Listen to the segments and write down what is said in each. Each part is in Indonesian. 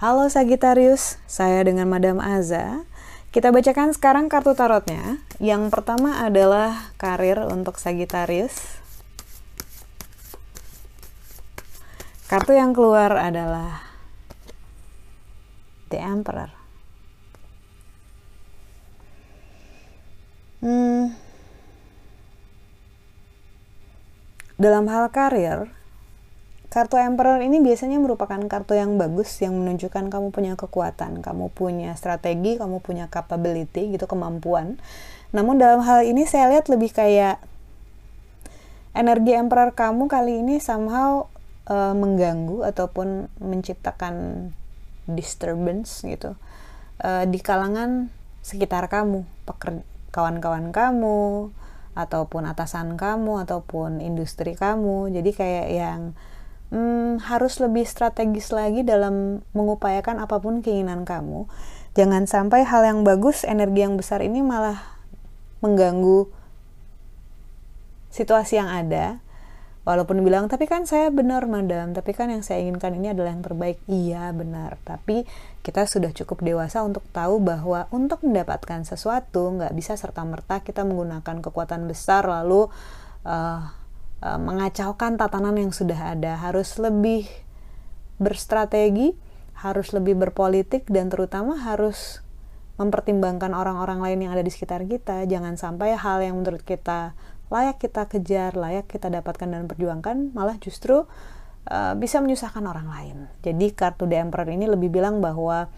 Halo Sagittarius, saya dengan Madam Aza. Kita bacakan sekarang kartu tarotnya. Yang pertama adalah karir untuk Sagittarius. Kartu yang keluar adalah The Emperor. Dalam hal karir, Kartu Emperor ini biasanya merupakan kartu yang bagus yang menunjukkan kamu punya kekuatan, kamu punya strategi, kamu punya capability gitu, kemampuan. Namun dalam hal ini saya lihat lebih kayak energi Emperor kamu kali ini somehow uh, mengganggu ataupun menciptakan disturbance gitu uh, di kalangan sekitar kamu, kawan-kawan kamu, ataupun atasan kamu, ataupun industri kamu. Jadi kayak yang hmm, harus lebih strategis lagi dalam mengupayakan apa pun keinginan kamu. Jangan sampai hal yang bagus, energi yang besar ini malah mengganggu situasi yang ada. Walaupun bilang, tapi kan saya benar madam, tapi kan yang saya inginkan ini adalah yang terbaik. Iya benar, tapi kita sudah cukup dewasa untuk tahu bahwa untuk mendapatkan sesuatu nggak bisa serta-merta kita menggunakan kekuatan besar lalu uh, uh, mengacaukan tatanan yang sudah ada, harus lebih berstrategi, harus lebih berpolitik dan terutama harus mempertimbangkan orang-orang lain yang ada di sekitar kita. Jangan sampai hal yang menurut kita layak kita kejar, layak kita dapatkan dan perjuangkan malah justru uh, bisa menyusahkan orang lain. Jadi kartu The Emperor ini lebih bilang bahwa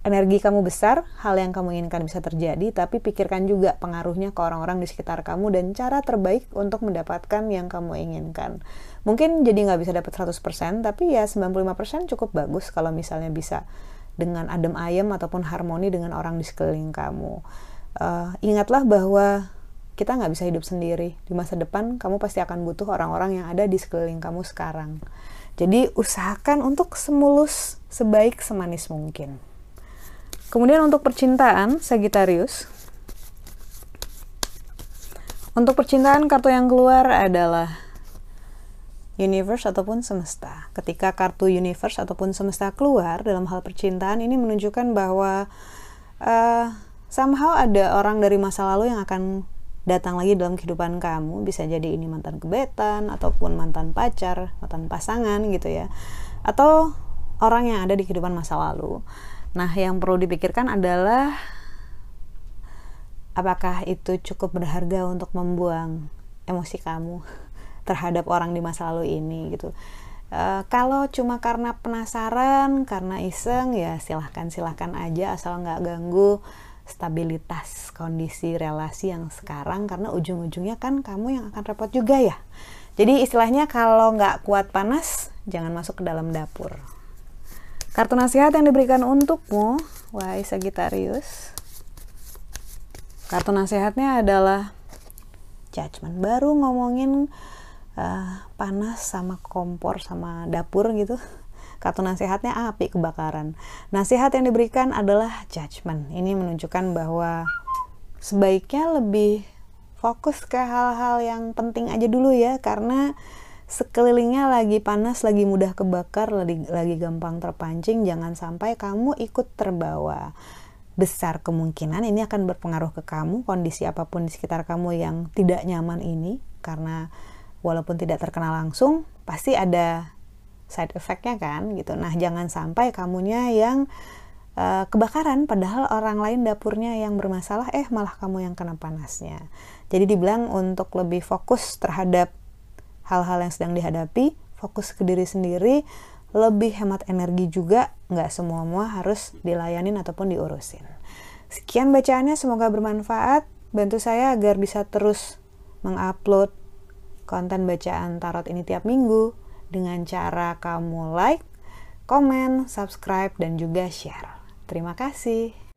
energi kamu besar, hal yang kamu inginkan bisa terjadi, tapi pikirkan juga pengaruhnya ke orang-orang di sekitar kamu dan cara terbaik untuk mendapatkan yang kamu inginkan. Mungkin jadi nggak bisa dapat 100%, tapi ya 95% cukup bagus kalau misalnya bisa dengan adem ayem ataupun harmoni dengan orang di sekeliling kamu. Uh, ingatlah bahwa kita nggak bisa hidup sendiri. Di masa depan, kamu pasti akan butuh orang-orang yang ada di sekeliling kamu sekarang. Jadi, usahakan untuk semulus, sebaik, semanis mungkin. Kemudian untuk percintaan, Sagittarius. Untuk percintaan, kartu yang keluar adalah universe ataupun semesta. Ketika kartu universe ataupun semesta keluar dalam hal percintaan, ini menunjukkan bahwa uh, somehow ada orang dari masa lalu yang akan datang lagi dalam kehidupan kamu. Bisa jadi ini mantan kebetan, ataupun mantan pacar, mantan pasangan gitu ya. Atau orang yang ada di kehidupan masa lalu. Nah, yang perlu dipikirkan adalah apakah itu cukup berharga untuk membuang emosi kamu terhadap orang di masa lalu ini gitu. Uh, kalau cuma karena penasaran, karena iseng ya silahkan silahkan aja asal nggak ganggu stabilitas kondisi relasi yang sekarang karena ujung-ujungnya kan kamu yang akan repot juga ya. Jadi istilahnya kalau nggak kuat panas jangan masuk ke dalam dapur. Kartu nasihat yang diberikan untukmu, wahai Sagittarius. Kartu nasihatnya adalah judgment. Baru ngomongin uh, panas sama kompor sama dapur gitu. Kartu nasihatnya api kebakaran. Nasihat yang diberikan adalah judgment. Ini menunjukkan bahwa sebaiknya lebih fokus ke hal-hal yang penting aja dulu ya karena sekelilingnya lagi panas, lagi mudah kebakar, lagi, lagi gampang terpancing, jangan sampai kamu ikut terbawa. Besar kemungkinan ini akan berpengaruh ke kamu, kondisi apa pun di sekitar kamu yang tidak nyaman ini, karena walaupun tidak terkena langsung, pasti ada side effectnya kan, gitu. Nah, jangan sampai kamunya yang uh, kebakaran, padahal orang lain dapurnya yang bermasalah, eh malah kamu yang kena panasnya. Jadi dibilang untuk lebih fokus terhadap hal-hal yang sedang dihadapi, fokus ke diri sendiri, lebih hemat energi juga, nggak semua-mua harus dilayanin ataupun diurusin. Sekian bacaannya, semoga bermanfaat. Bantu saya agar bisa terus mengupload konten bacaan tarot ini tiap minggu dengan cara kamu like, komen, subscribe, dan juga share. Terima kasih.